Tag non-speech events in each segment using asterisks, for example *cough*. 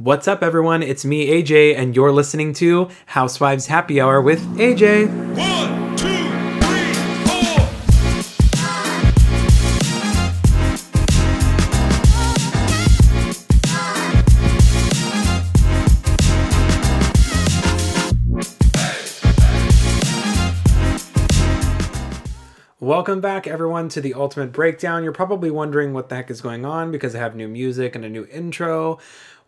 What's up, everyone? It's me, AJ, and you're listening to Housewives Happy Hour with AJ. One, two, three, four. Welcome back, everyone, to the Ultimate Breakdown. You're probably wondering what the heck is going on because I have new music and a new intro.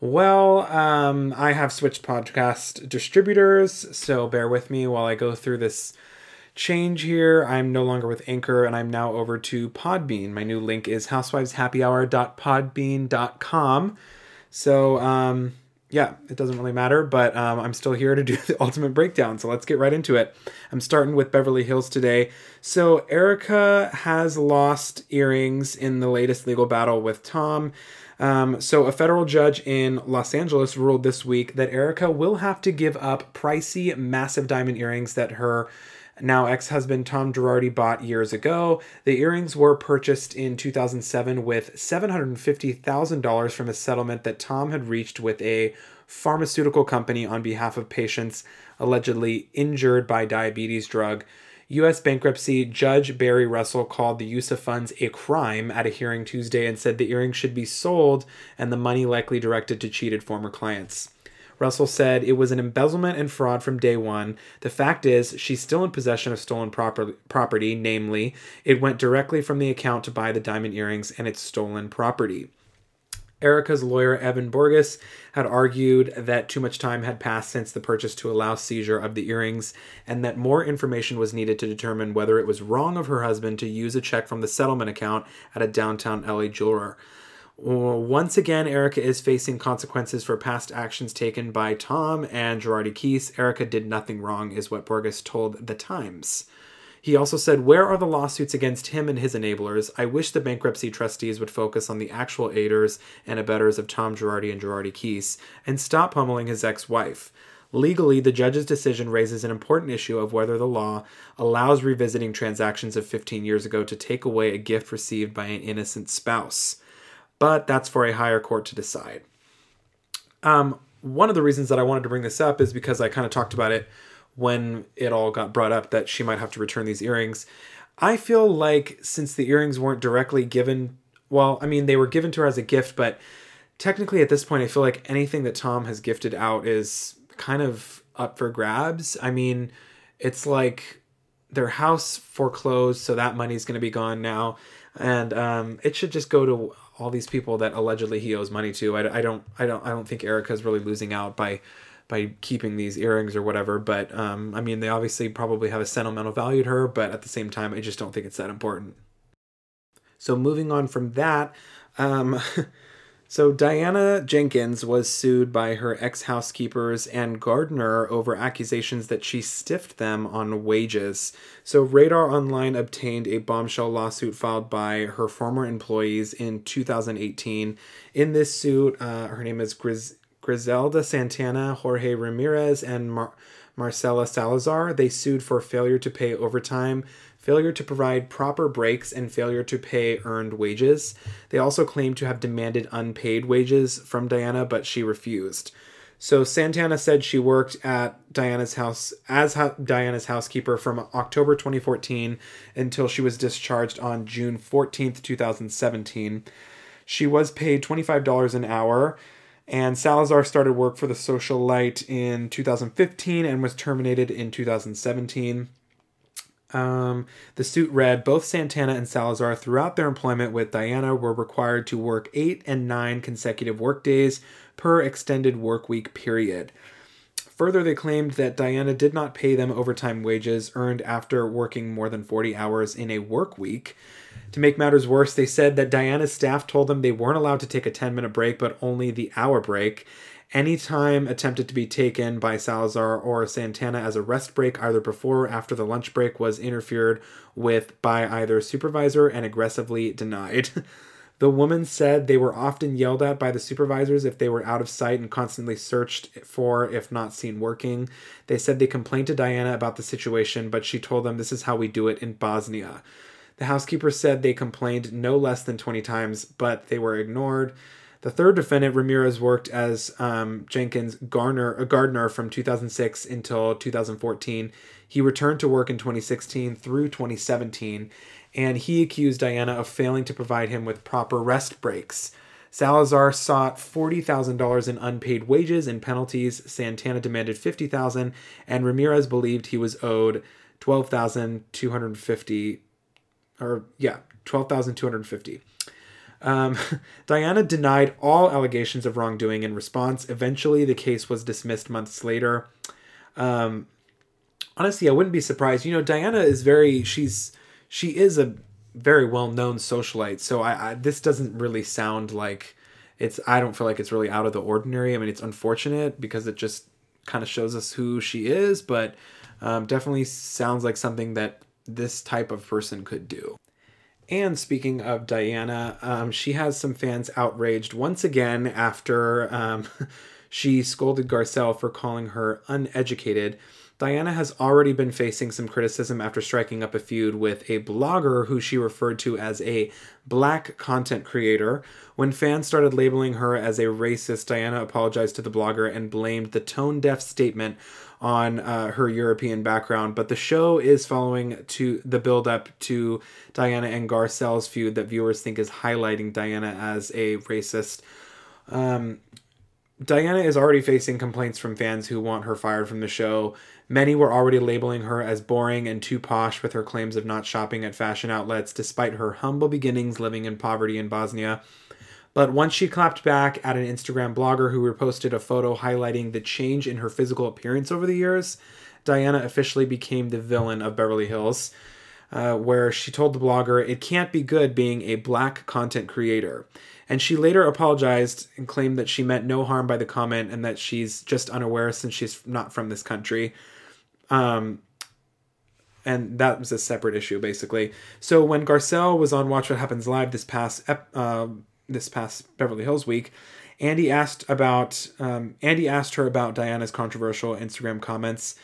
Well, um, I have switched podcast distributors, so bear with me while I go through this change here. I'm no longer with Anchor and I'm now over to Podbean. My new link is housewiveshappyhour.podbean.com. So, um, yeah, it doesn't really matter, but um, I'm still here to do *laughs* the ultimate breakdown. So let's get right into it. I'm starting with Beverly Hills today. So Erika has lost earrings in the latest legal battle with Tom. Um, so a federal judge in Los Angeles ruled this week that Erika will have to give up pricey, massive diamond earrings that her now ex-husband Tom Girardi bought years ago. The earrings were purchased in 2007 with $750,000 from a settlement that Tom had reached with a pharmaceutical company on behalf of patients allegedly injured by diabetes drug. U.S. bankruptcy judge Barry Russell called the use of funds a crime at a hearing Tuesday and said the earrings should be sold and the money likely directed to cheated former clients. Russell said it was an embezzlement and fraud from day one. The fact is, she's still in possession of stolen proper- property, namely, it went directly from the account to buy the diamond earrings and it's stolen property. Erika's lawyer, Evan Borges, had argued that too much time had passed since the purchase to allow seizure of the earrings, and that more information was needed to determine whether it was wrong of her husband to use a check from the settlement account at a downtown LA jeweler. Once again, Erika is facing consequences for past actions taken by Tom and Girardi Keese. Erika did nothing wrong, is what Borges told The Times. He also said, Where are the lawsuits against him and his enablers? I wish the bankruptcy trustees would focus on the actual aiders and abettors of Tom Girardi and Girardi Keese and stop pummeling his ex wife. Legally, the judge's decision raises an important issue of whether the law allows revisiting transactions of 15 years ago to take away a gift received by an innocent spouse but that's for a higher court to decide. Um, one of the reasons that I wanted to bring this up is because I kind of talked about it when it all got brought up that she might have to return these earrings. I feel like since the earrings weren't directly given, well, I mean, they were given to her as a gift, but technically at this point, I feel like anything that Tom has gifted out is kind of up for grabs. I mean, it's like their house foreclosed, so that money's going to be gone now. And um, it should just go to all these people that allegedly he owes money to. I, I don't I don't I don't think Erika's really losing out by by keeping these earrings or whatever. But um, I mean, they obviously probably have a sentimental value to her, but at the same time, I just don't think it's that important. So moving on from that, um, *laughs* so Diana Jenkins was sued by her ex housekeepers and gardener over accusations that she stiffed them on wages. So Radar Online obtained a bombshell lawsuit filed by her former employees in 2018. In this suit, uh, her name is Gris- Griselda Santana, Jorge Ramirez, and Mar- Marcela Salazar. They sued for failure to pay overtime failure to provide proper breaks, and failure to pay earned wages. They also claimed to have demanded unpaid wages from Diana, but she refused. So Santana said she worked at Diana's house as Diana's housekeeper from October 2014 until she was discharged on June 14th, 2017. She was paid $25 an hour. And Salazar started work for the Socialite in 2015 and was terminated in 2017. Um, the suit read both Santana and Salazar, throughout their employment with Diana, were required to work eight and nine consecutive workdays per extended work week period. Further, they claimed that Diana did not pay them overtime wages earned after working more than 40 hours in a work week. To make matters worse, they said that Diana's staff told them they weren't allowed to take a 10 minute break, but only the hour break. Any time attempted to be taken by Salazar or Santana as a rest break, either before or after the lunch break, was interfered with by either supervisor and aggressively denied. *laughs* The woman said they were often yelled at by the supervisors if they were out of sight and constantly searched for if not seen working. They said they complained to Diana about the situation, but she told them this is how we do it in Bosnia. The housekeeper said they complained no less than 20 times, but they were ignored. The third defendant, Ramirez, worked as um, Jenkins Garner, a gardener from 2006 until 2014. He returned to work in 2016 through 2017, and he accused Diana of failing to provide him with proper rest breaks. Salazar sought $40,000 in unpaid wages and penalties. Santana demanded 50,000 and Ramirez believed he was owed 12,250 or yeah, 12,250. Um, *laughs* Diana denied all allegations of wrongdoing in response. Eventually, the case was dismissed months later. Um, honestly, I wouldn't be surprised. You know, Diana is very she's she is a very well known socialite. So I, I this doesn't really sound like it's. I don't feel like it's really out of the ordinary. I mean, it's unfortunate because it just kind of shows us who she is, but um, definitely sounds like something that this type of person could do. And speaking of Diana, um, she has some fans outraged once again after um, *laughs* she scolded Garcelle for calling her uneducated. Diana has already been facing some criticism after striking up a feud with a blogger who she referred to as a black content creator. When fans started labeling her as a racist, Diana apologized to the blogger and blamed the tone deaf statement on uh, her European background. But the show is following to the build up to Diana and Garcelle's feud that viewers think is highlighting Diana as a racist. Um, Diana is already facing complaints from fans who want her fired from the show. Many were already labeling her as boring and too posh with her claims of not shopping at fashion outlets, despite her humble beginnings living in poverty in Bosnia. But once she clapped back at an Instagram blogger who reposted a photo highlighting the change in her physical appearance over the years, Diana officially became the villain of Beverly Hills. Uh, where she told the blogger it can't be good being a black content creator. And she later apologized and claimed that she meant no harm by the comment and that she's just unaware since she's not from this country. Um, and that was a separate issue, basically. So when Garcelle was on Watch What Happens Live this past uh, this past Beverly Hills week, Andy asked about um, Andy asked her about Diana's controversial Instagram comments,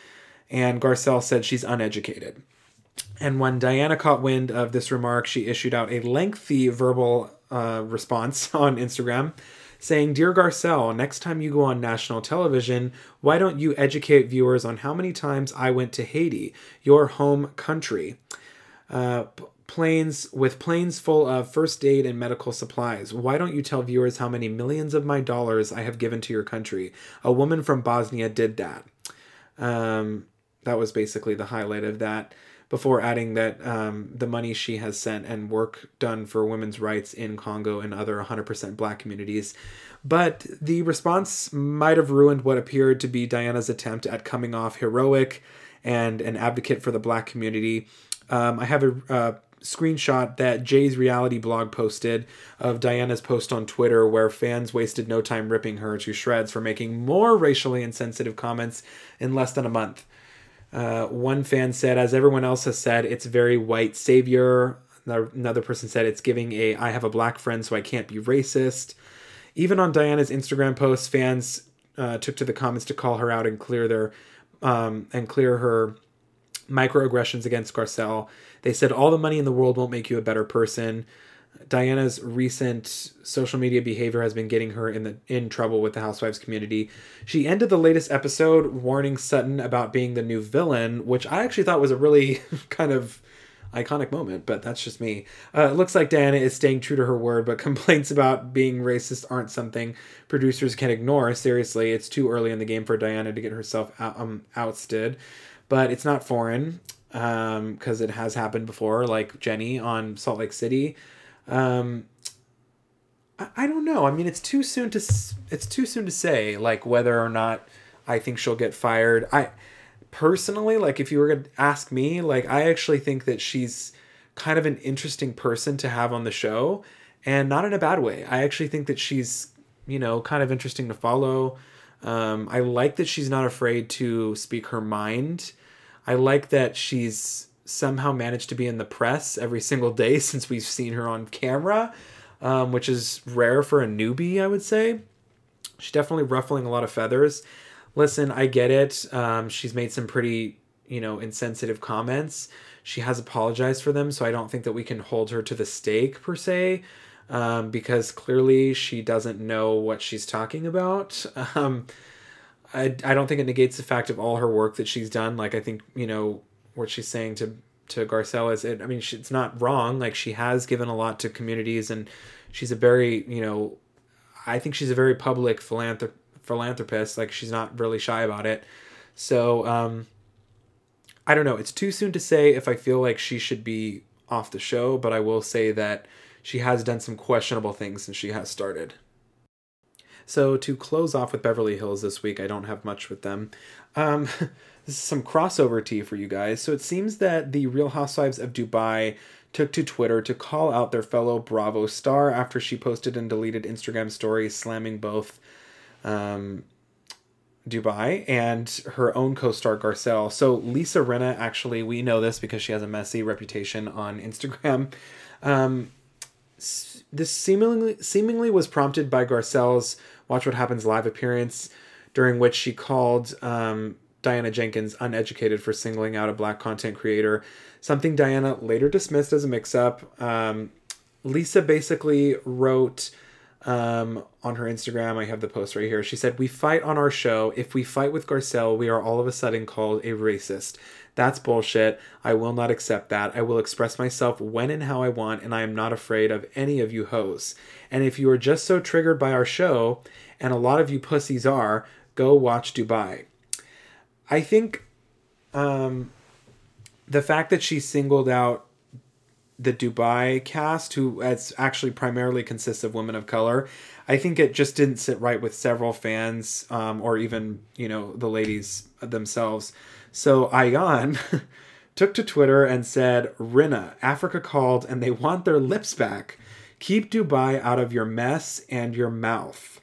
and Garcelle said she's uneducated. And when Diana caught wind of this remark, she issued out a lengthy verbal uh, response *laughs* on Instagram saying, Dear Garcelle, next time you go on national television, why don't you educate viewers on how many times I went to Haiti, your home country? Uh, planes with planes full of first aid and medical supplies. Why don't you tell viewers how many millions of my dollars I have given to your country? A woman from Bosnia did that. Um, that was basically the highlight of that before adding that um, the money she has sent and work done for women's rights in Congo and other 100% black communities. But the response might have ruined what appeared to be Diana's attempt at coming off heroic and an advocate for the black community. Um, I have a screenshot that Jay's reality blog posted of Diana's post on Twitter, where fans wasted no time ripping her to shreds for making more racially insensitive comments in less than a month. Uh, one fan said, as everyone else has said, it's very white savior. Another person said it's giving a I have a black friend, so I can't be racist. Even on Diana's Instagram posts, fans uh, took to the comments to call her out and clear their um, and clear her microaggressions against Garcelle. They said all the money in the world won't make you a better person. Diana's recent social media behavior has been getting her in the in trouble with the housewives community. She ended the latest episode warning Sutton about being the new villain, which I actually thought was a really *laughs* kind of iconic moment, but that's just me. Uh, it looks like Diana is staying true to her word, but *laughs* complaints about being racist aren't something producers can ignore. Seriously, it's too early in the game for Diana to get herself out, um, ousted, but it's not foreign because um, it has happened before, like Jenny on Salt Lake City. Um, I, don't know. I mean, it's too soon to it's too soon to say like whether or not I think she'll get fired. I personally like if you were to ask me, like I actually think that she's kind of an interesting person to have on the show and not in a bad way. I actually think that she's, you know, kind of interesting to follow. Um, I like that she's not afraid to speak her mind. I like that she's somehow managed to be in the press every single day *laughs* since we've seen her on camera, um, which is rare for a newbie, I would say. She's definitely ruffling a lot of feathers. Listen, I get it. Um, she's made some pretty, you know, insensitive comments. She has apologized for them, so I don't think that we can hold her to the stake per se. um, because clearly she doesn't know what she's talking about. *laughs* Um, I, I don't think it negates the fact of all her work that she's done. Like I think you know what she's saying to to Garcelle is it. I mean, she, it's not wrong. Like she has given a lot to communities, and she's a very you know, I think she's a very public philanthrop- philanthropist. Like she's not really shy about it. So um, I don't know. It's too soon to say if I feel like she should be off the show, but I will say that she has done some questionable things since she has started. So to close off with Beverly Hills this week, I don't have much with them. Um, *laughs* this is some crossover tea for you guys. So it seems that the Real Housewives of Dubai took to Twitter to call out their fellow Bravo star after she posted and deleted Instagram stories slamming both um, Dubai and her own co-star Garcelle. So Lisa Rinna, actually, we know this because she has a messy reputation on Instagram. Um, this seemingly seemingly was prompted by Garcelle's Watch What Happens live appearance, during which she called um, Diana Jenkins uneducated for singling out a black content creator, something Diana later dismissed as a mix-up. Um, Lisa basically wrote um, on her Instagram. I have the post right here. She said, "We fight on our show. If we fight with Garcelle, we are all of a sudden called a racist. That's bullshit. I will not accept that. I will express myself when and how I want, and I am not afraid of any of you hoes. And if you are just so triggered by our show, and a lot of you pussies are, go watch Dubai." I think um, the fact that she singled out the Dubai cast, who actually primarily consists of women of color, I think it just didn't sit right with several fans, um, or even you know the ladies themselves. So Ayan *laughs* took to Twitter and said, "Rinna, Africa called, and they want their lips back. Keep Dubai out of your mess and your mouth."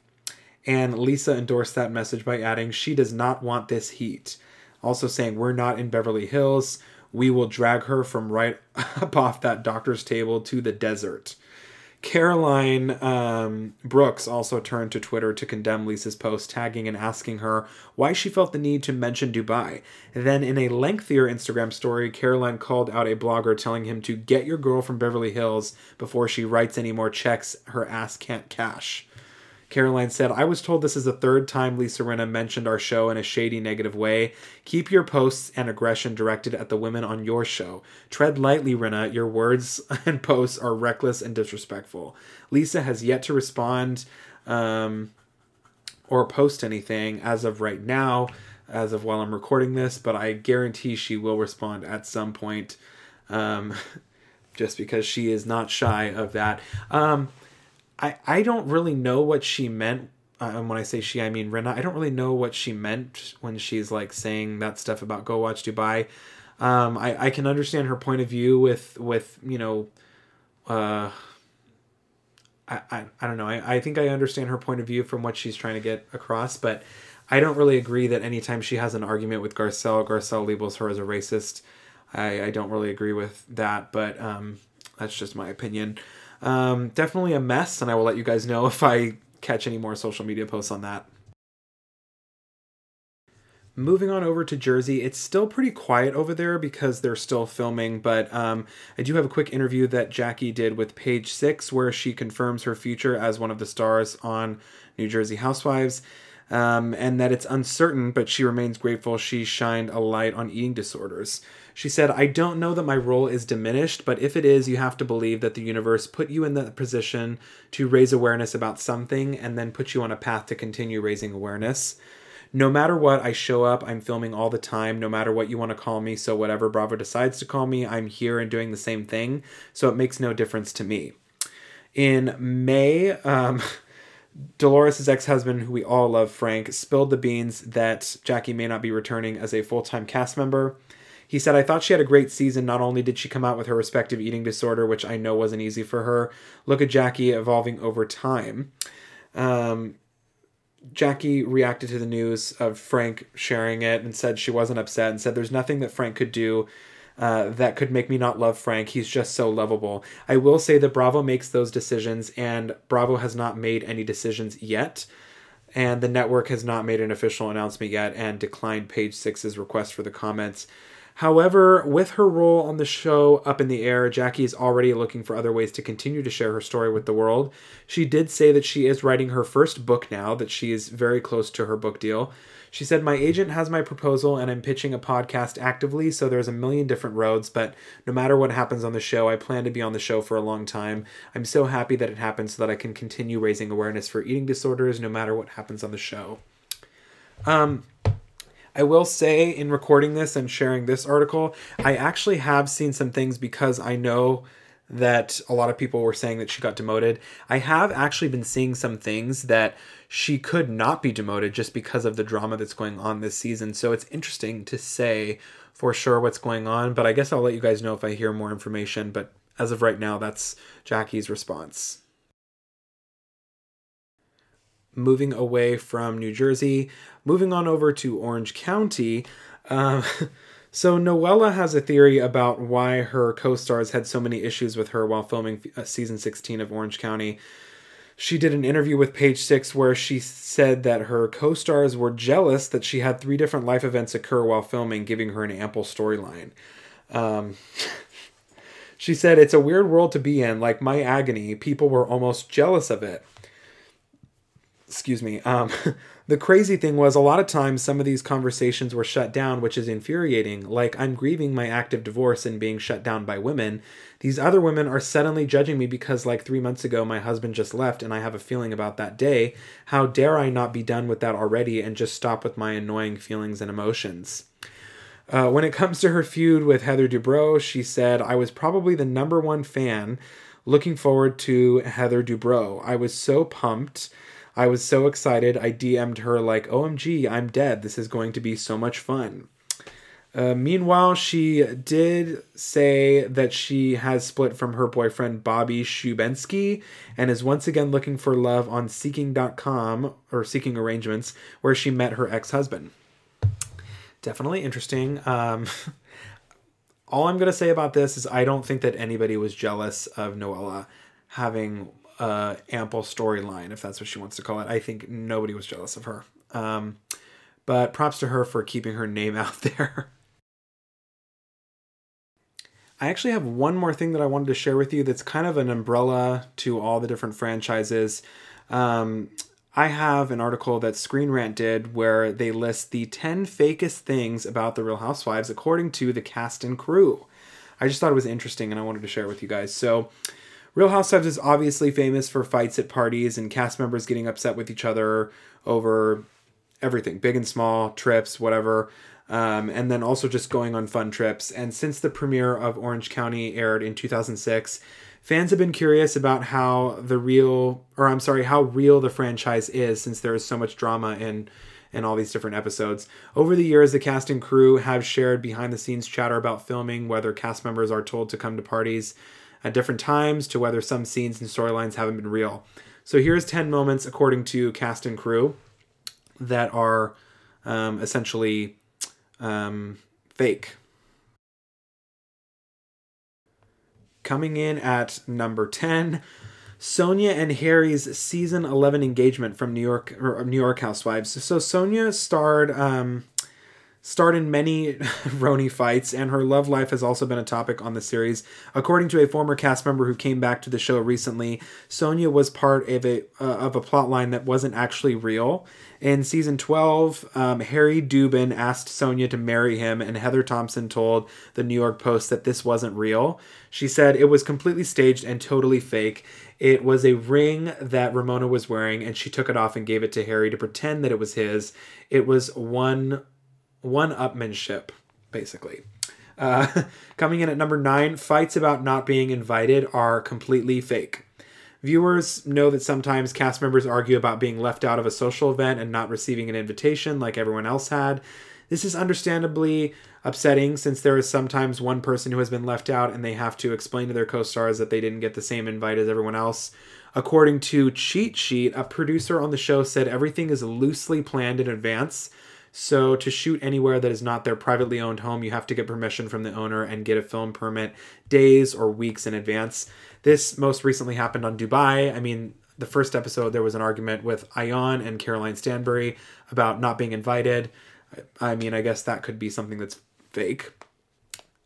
And Lisa endorsed that message by adding, "She does not want this heat." Also saying, "We're not in Beverly Hills." we will drag her from right *laughs* up off that doctor's table to the desert. Caroline um, Brooks also turned to Twitter to condemn Lisa's post, tagging and asking her why she felt the need to mention Dubai. Then, in a lengthier Instagram story, Caroline called out a blogger telling him to get your girl from Beverly Hills before she writes any more checks her ass can't cash. Caroline said, I was told this is the third time Lisa Rinna mentioned our show in a shady negative way. Keep your posts and aggression directed at the women on your show. Tread lightly, Rinna. Your words *laughs* and posts are reckless and disrespectful. Lisa has yet to respond um, or post anything as of right now, as of while I'm recording this, but I guarantee she will respond at some point. Um, *laughs* just because she is not shy of that. Um, I, I don't really know what she meant. Uh, when I say she, I mean Rinna. I don't really know what she meant when she's like saying that stuff about go watch Dubai. Um, I, I can understand her point of view with with you know, uh, I, I, I don't know. I, I think I understand her point of view from what she's trying to get across, but I don't really agree that anytime she has an argument with Garcelle, Garcelle labels her as a racist. I, I don't really agree with that, but um, that's just my opinion. Um, definitely a mess, and I will let you guys know *laughs* if I catch any more social media posts on that. Moving on over to Jersey, it's still pretty quiet over there because they're still filming, but um, I do have a quick interview that Jackie did with Page Six where she confirms her future as one of the stars on New Jersey Housewives. Um, and that it's uncertain, but she remains grateful she shined a light on eating disorders. She said, I don't know that my role is diminished, but if it is, you have to believe that the universe put you in that position to raise awareness about something and then put you on a path to continue raising awareness. No matter what, I show up, I'm filming all the time, no matter what you want to call me. So, whatever Bravo decides to call me, I'm here and doing the same thing. So, it makes no difference to me. In May, um, *laughs* Dolores' ex husband, who we all love, Frank, spilled the beans that Jackie may not be returning as a full time cast member. He said, I thought she had a great season. Not only did she come out with her respective eating disorder, which I know wasn't easy for her, look at Jackie evolving over time. Um, Jackie reacted to the news of Frank sharing it and said she wasn't upset and said there's nothing that Frank could do uh, that could make me not love Frank. He's just so lovable. I will say that Bravo makes those decisions, and Bravo has not made any decisions yet. And the network has not made an official announcement yet and declined Page Six's request for the comments. However, with her role on the show up in the air, Jackie is already looking for other ways to continue to share her story with the world. She did say that she is writing her first book now, that she is very close to her book deal. She said, My agent has my proposal and I'm pitching a podcast actively, so there's a million different roads, but no matter what happens on the show, I plan to be on the show for a long time. I'm so happy that it happened so that I can continue raising awareness for eating disorders no matter what happens on the show. Um, I will say in recording this and sharing this article, I actually have seen some things because I know that a lot of people were saying that she got demoted. I have actually been seeing some things that she could not be demoted just because of the drama that's going on this season. So it's interesting to say for sure what's going on, but I guess I'll let you guys know if I hear more information. But as of right now, that's Jackie's response moving away from New Jersey, moving on over to Orange County. Um, *laughs* so Noella has a theory about why her co-stars had so many issues with her while filming uh, season 16 of Orange County. She did an interview with Page Six where she said that her co stars were jealous that she had three different life events occur while filming, giving her an ample storyline. Um, *laughs* she said, It's a weird world to be in. Like my agony, people were almost jealous of it excuse me. Um, *laughs* the crazy thing was, a lot of times some of these conversations were shut down, which is infuriating. Like, I'm grieving my active divorce and being shut down by women. These other women are suddenly judging me because, like, three months ago, my husband just left and I have a feeling about that day. How dare I not be done with that already and just stop with my annoying feelings and emotions? Uh, when it comes to her feud with Heather Dubrow, she said, I was probably the number one fan looking forward to Heather Dubrow. I was so pumped. I was so excited. I DM'd her, like, OMG, I'm dead. This is going to be so much fun. Uh, meanwhile, she did say that she has split from her boyfriend Bobby Shubensky and is once again looking for love on Seeking.com or Seeking Arrangements, where she met her ex husband. Definitely interesting. Um, *laughs* all I'm going to say about this is I don't think that anybody was jealous of Noella having uh, ample storyline, if that's what she wants to call it. I think nobody was jealous of her. Um, but props to her for keeping her name *laughs* out there. I actually have one more thing that I wanted to share with you that's kind of an umbrella to all the different franchises. Um, I have an article that Screen Rant did where they list the 10 fakest things about The Real Housewives according to the cast and crew. I just thought it was interesting and I wanted to share it with you guys. So, Real Housewives is obviously famous for fights at parties and cast members getting upset with each other over everything, big and small, trips, whatever. Um, and then also just going on fun trips. And since the premiere of Orange County aired in 2006, fans have been curious about how the real, or I'm sorry, how real the franchise is since there is so much drama in in all these different episodes. Over the years, the cast and crew have shared behind the scenes chatter about filming, whether cast members are told to come to parties at different times to whether some scenes and storylines haven't been real. So here's 10 moments, according to cast and crew, that are um, essentially um, fake. Coming in at number 10, Sonja and Harry's season 11 engagement from New York or New York Housewives. So Sonja starred um, starred in many *laughs* RHONY fights, and her love life has also been a topic on the series. According to a former cast member who came back to the show recently, Sonja was part of a uh, of a plot line that wasn't actually real. In season 12, um, Harry Dubin asked Sonja to marry him, and Heather Thompson told the New York Post that this wasn't real. She said it was completely staged and totally fake. It was a ring that Ramona was wearing, and she took it off and gave it to Harry to pretend that it was his. It was one one upmanship, basically. Uh, *laughs* coming in at number nine, fights about not being invited are completely fake. Viewers know that sometimes cast members argue about being left out of a social event and not receiving an invitation like everyone else had. This is understandably upsetting since there is sometimes one person who has been left out and they have to explain to their co stars that they didn't get the same invite as everyone else. According to Cheat Sheet, a producer on the show said everything is loosely planned in advance so to shoot anywhere that is not their privately owned home, you have to get permission from the owner and get a film permit days or weeks in advance. This most recently happened on Dubai. I mean, the first episode there was an argument with Ayan and Caroline Stanbury about not being invited. I mean, I guess that could be something that's fake.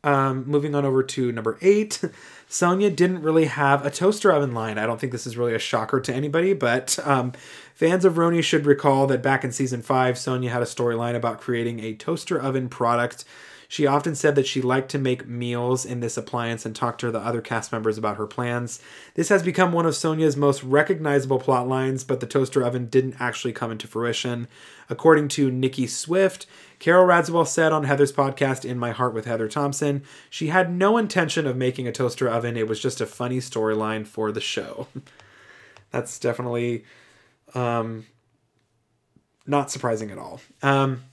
Um, moving on over to number eight, Sonja didn't really have a toaster oven line. I don't think this is really a shocker to anybody, but um, fans of RHONY should recall that back in season five, Sonja had a storyline about creating a toaster oven product. She often said that she liked to make meals in this appliance and talked to the other cast members about her plans. This has become one of Sonja's most recognizable plot lines, but the toaster oven didn't actually come into fruition. According to Nikki Swift, Carol Radziwill said on Heather's podcast, In My Heart with Heather Thompson, she had no intention of making a toaster oven. It was just a funny storyline for the show. *laughs* That's definitely um, not surprising at all. Um,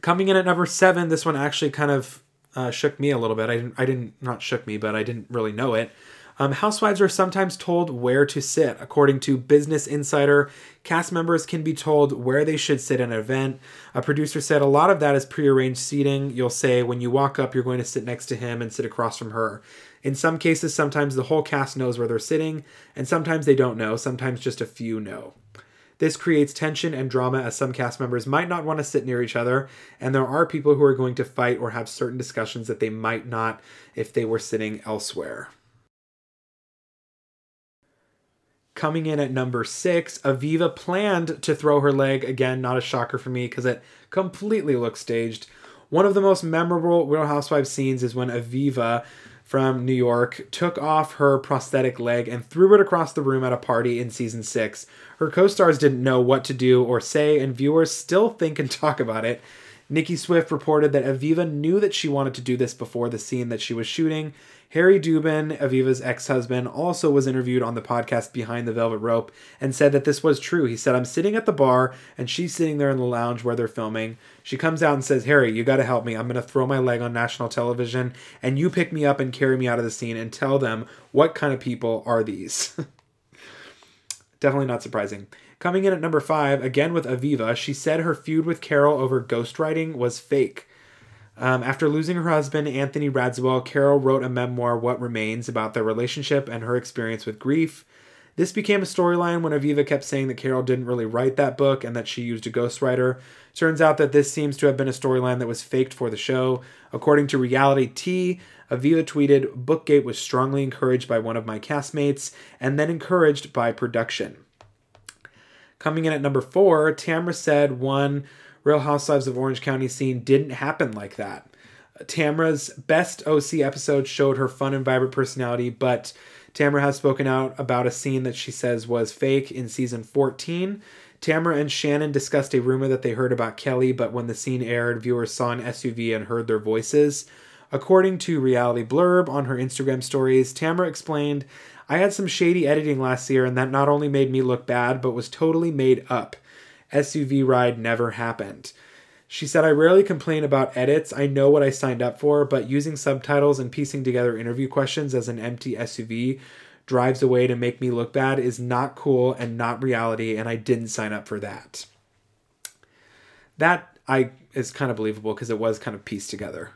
coming in at number seven, this one actually kind of uh, shook me a little bit. I didn't, I didn't, not shook me, but I didn't really know it. Um, housewives are sometimes told where to sit. According to Business Insider, cast members can be told where they should sit in an event. A producer said a lot of that is prearranged seating. You'll say when you walk up, you're going to sit next to him and sit across from her. In some cases, sometimes the whole cast knows where they're sitting, and sometimes they don't know. Sometimes just a few know. This creates tension and drama as some cast members might not want to sit near each other, and there are people who are going to fight or have certain discussions that they might not if they were sitting elsewhere. Coming in at number six, Aviva planned to throw her leg. Again, not a shocker for me because it completely looks staged. One of the most memorable Real Housewives scenes is when Aviva from New York took off her prosthetic leg and threw it across the room at a party in season six. Her co stars didn't know what to do or say, and viewers still think and *laughs* talk about it. Nikki Swift reported that Aviva knew that she wanted to do this before the scene that she was shooting. Harry Dubin, Aviva's ex husband, also was interviewed on the podcast Behind the Velvet Rope and said that this was true. He said, I'm sitting at the bar and she's sitting there in the lounge where they're filming. She comes out and says, Harry, you got to help me. I'm going to throw my leg on national television and you pick me up and carry me out of the scene and tell them what kind of people are these. *laughs* Definitely not surprising. Coming in at number five, again with Aviva, she said her feud with Carol over ghostwriting was fake. Um, after losing her husband, Anthony Radziwill, Carol wrote a memoir, What Remains, about their relationship and her experience with grief. This became a storyline when Aviva kept saying that Carol didn't really write that book and that she used a ghostwriter. Turns out that this seems to have been a storyline that was faked for the show. According to Reality Tea, Aviva tweeted, Bookgate was strongly encouraged by one of my castmates and then encouraged by production. Coming in at number four, Tamra said one Real Housewives of Orange County scene didn't happen like that. Tamra's best OC episode showed her fun and vibrant personality, but Tamra has spoken out about a scene that she says was fake in season 14. Tamra and Shannon discussed a rumor that they heard about Kelly, but when the scene aired, viewers saw an SUV and heard their voices. According to Reality Blurb on her Instagram stories, Tamra explained, I had some shady editing last year, and that not only made me look bad, but was totally made up. SUV ride never happened. She said, I rarely complain about edits. I know what I signed up for, but using subtitles and piecing together interview questions as an empty SUV drives away to make me look bad is not cool and not reality, and I didn't sign up for that. That I is kind of believable because it was kind of pieced together.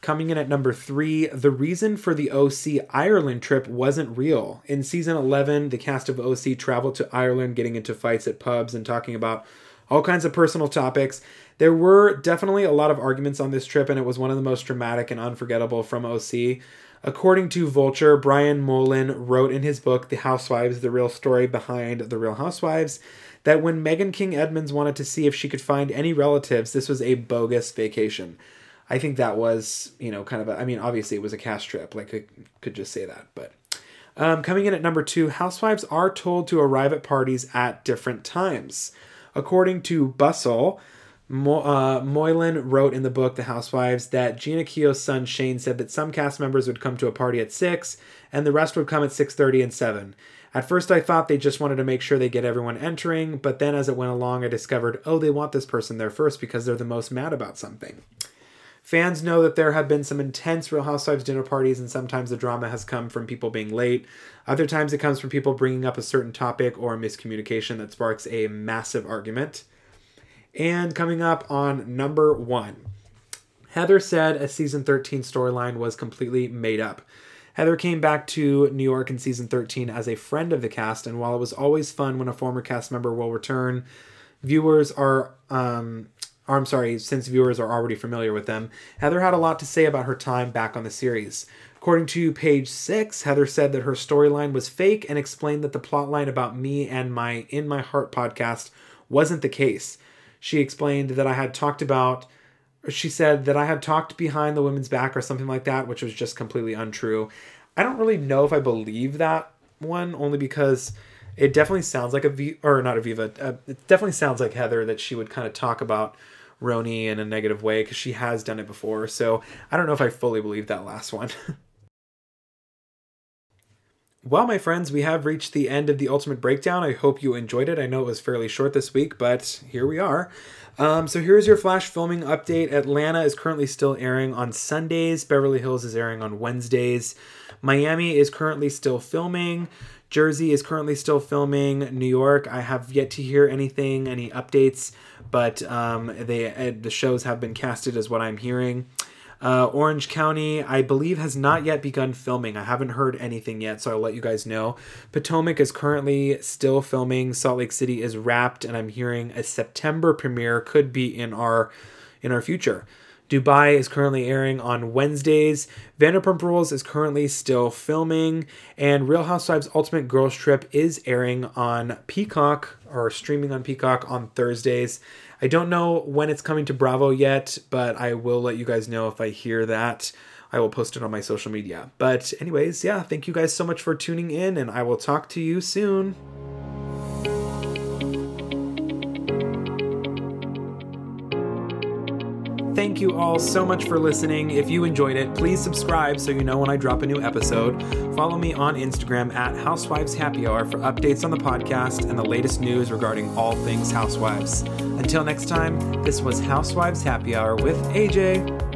Coming in at number three, the reason for the OC Ireland trip wasn't real. In season 11, the cast of OC traveled to Ireland, getting into fights at pubs and talking about all kinds of personal topics. There were definitely a lot of arguments on this trip, and it was one of the most dramatic and unforgettable from OC. According to Vulture, Brian Moylan wrote in his book, The Housewives The Real Story Behind the Real Housewives, that when Megan King Edmonds wanted to see if she could find any relatives, this was a bogus vacation. I think that was, you know, kind of a, I mean, obviously it was a cast trip. Like, I could just say that. But um, coming in at number two, housewives are told to arrive at parties at different times. According to Bustle, Mo- uh, Moylan wrote in the book The Housewives that Jeana Keough's son Shane said that some cast members would come to a party at 6 and the rest would come at 6:30 and 7. At first I thought they just wanted to make sure they get everyone entering, but then as it went along I discovered, oh, they want this person there first because they're the most mad about something. Fans know that there have been some intense Real Housewives dinner parties, and sometimes the drama has come from people being late. Other times it comes from people bringing up a certain topic or miscommunication that sparks a massive argument. And coming up on number one, Heather said a season 13 storyline was completely made up. Heather came back to New York in season 13 as a friend of the cast, and while it was always fun when a former cast member will return, viewers are um, or I'm sorry, since viewers are already familiar with them, Heather had a lot to say about her time back on the series. According to page six, Heather said that her storyline was fake and explained that the plotline about me and my In My Heart podcast wasn't the case. She explained that I had talked about, she said that I had talked behind the women's back or something like that, which was just completely untrue. I don't really know if I believe that one, only because it definitely sounds like a V, or not Aviva, uh, it definitely sounds like Heather that she would kind of talk about RHONY in a negative way because she has done it before. So I don't know if I fully believe that last one. *laughs* Well, my friends, we have reached the end of the Ultimate Breakdown. I hope you enjoyed it. I know it was fairly short this week, but here we are. Um, so here's your flash filming update. Atlanta is currently still airing on Sundays. Beverly Hills is airing on Wednesdays. Miami is currently still filming. Jersey is currently still filming. New York, I have yet to hear anything, any updates, but um, they uh, the shows have been casted, as what I'm hearing. Uh, Orange County, I believe, has not yet begun filming. I haven't heard anything yet, so I'll let you guys know. Potomac is currently still filming. Salt Lake City is wrapped, and I'm hearing a September premiere could be in our in our future. Dubai is currently airing on Wednesdays. Vanderpump Rules is currently still filming, and Real Housewives Ultimate Girls Trip is airing on Peacock or streaming on Peacock on Thursdays. I don't know when it's coming to Bravo yet, but I will let you guys know if I hear that. I will post it on my social media. But, anyways, yeah, thank you guys so much for tuning in, and I will talk to you soon. Thank you all so much for listening. If you enjoyed it, please subscribe so you know when I drop a new episode. Follow me on Instagram at Housewives Happy Hour for updates on the podcast and the latest news regarding all things Housewives. Until next time, this was Housewives Happy Hour with AJ.